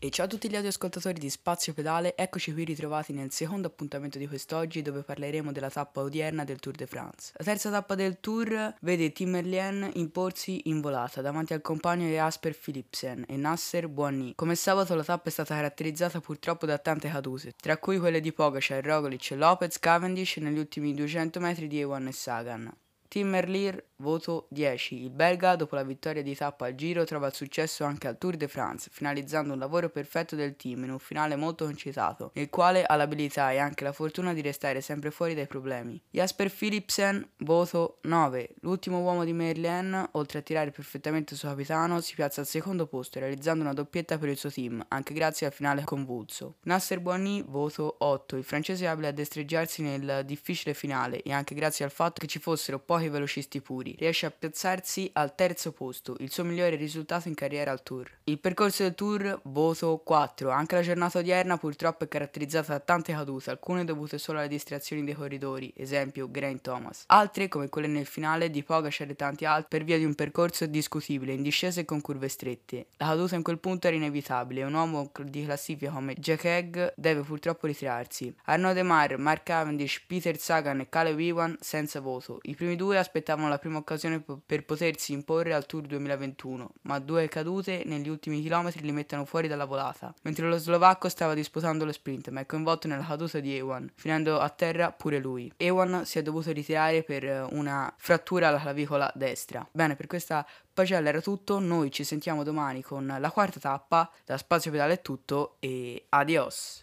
E ciao a tutti gli audioascoltatori di Spazio Pedale, eccoci qui ritrovati nel secondo appuntamento di quest'oggi dove parleremo della tappa odierna del Tour de France. La terza tappa del Tour vede Tim Merlien imporsi in volata davanti al compagno Jasper Philipsen e Nasser Buonni. Come sabato la tappa è stata caratterizzata purtroppo da tante cadute, tra cui quelle di Pogacar, Roglic, Lopez, Cavendish negli ultimi 200 metri di Ewan e Sagan. Tim Merlier Voto 10. Il belga, dopo la vittoria di tappa al Giro, trova il successo anche al Tour de France, finalizzando un lavoro perfetto del team in un finale molto concitato, nel quale ha l'abilità e anche la fortuna di restare sempre fuori dai problemi. Jasper Philipsen, voto 9. L'ultimo uomo di Merlin, oltre a tirare perfettamente il suo capitano, si piazza al secondo posto, realizzando una doppietta per il suo team, anche grazie al finale convulso. Nasser Boigny, voto 8. Il francese abile a destreggiarsi nel difficile finale e anche grazie al fatto che ci fossero pochi velocisti puri riesce a piazzarsi al terzo posto, il suo migliore risultato in carriera al Tour. Il percorso del Tour, voto 4. Anche la giornata odierna purtroppo è caratterizzata da tante cadute, alcune dovute solo alle distrazioni dei corridori, esempio Geraint Thomas. Altre, come quelle nel finale di Pogacar e tanti altri, per via di un percorso discutibile, in discesa e con curve strette. La caduta in quel punto era inevitabile un uomo di classifica come Jack Egg deve purtroppo ritirarsi. Arnaud Demar, Mark Cavendish, Peter Sagan e Caleb Ewan senza voto. I primi due aspettavano la prima occasione per potersi imporre al Tour 2021, ma due cadute negli ultimi chilometri li mettono fuori dalla volata, mentre lo slovacco stava disputando lo sprint, ma è coinvolto nella caduta di Ewan, finendo a terra pure lui. Ewan si è dovuto ritirare per una frattura alla clavicola destra. Bene, per questa pagella era tutto, noi ci sentiamo domani con la quarta tappa, da Spazio Pedale è tutto e adios!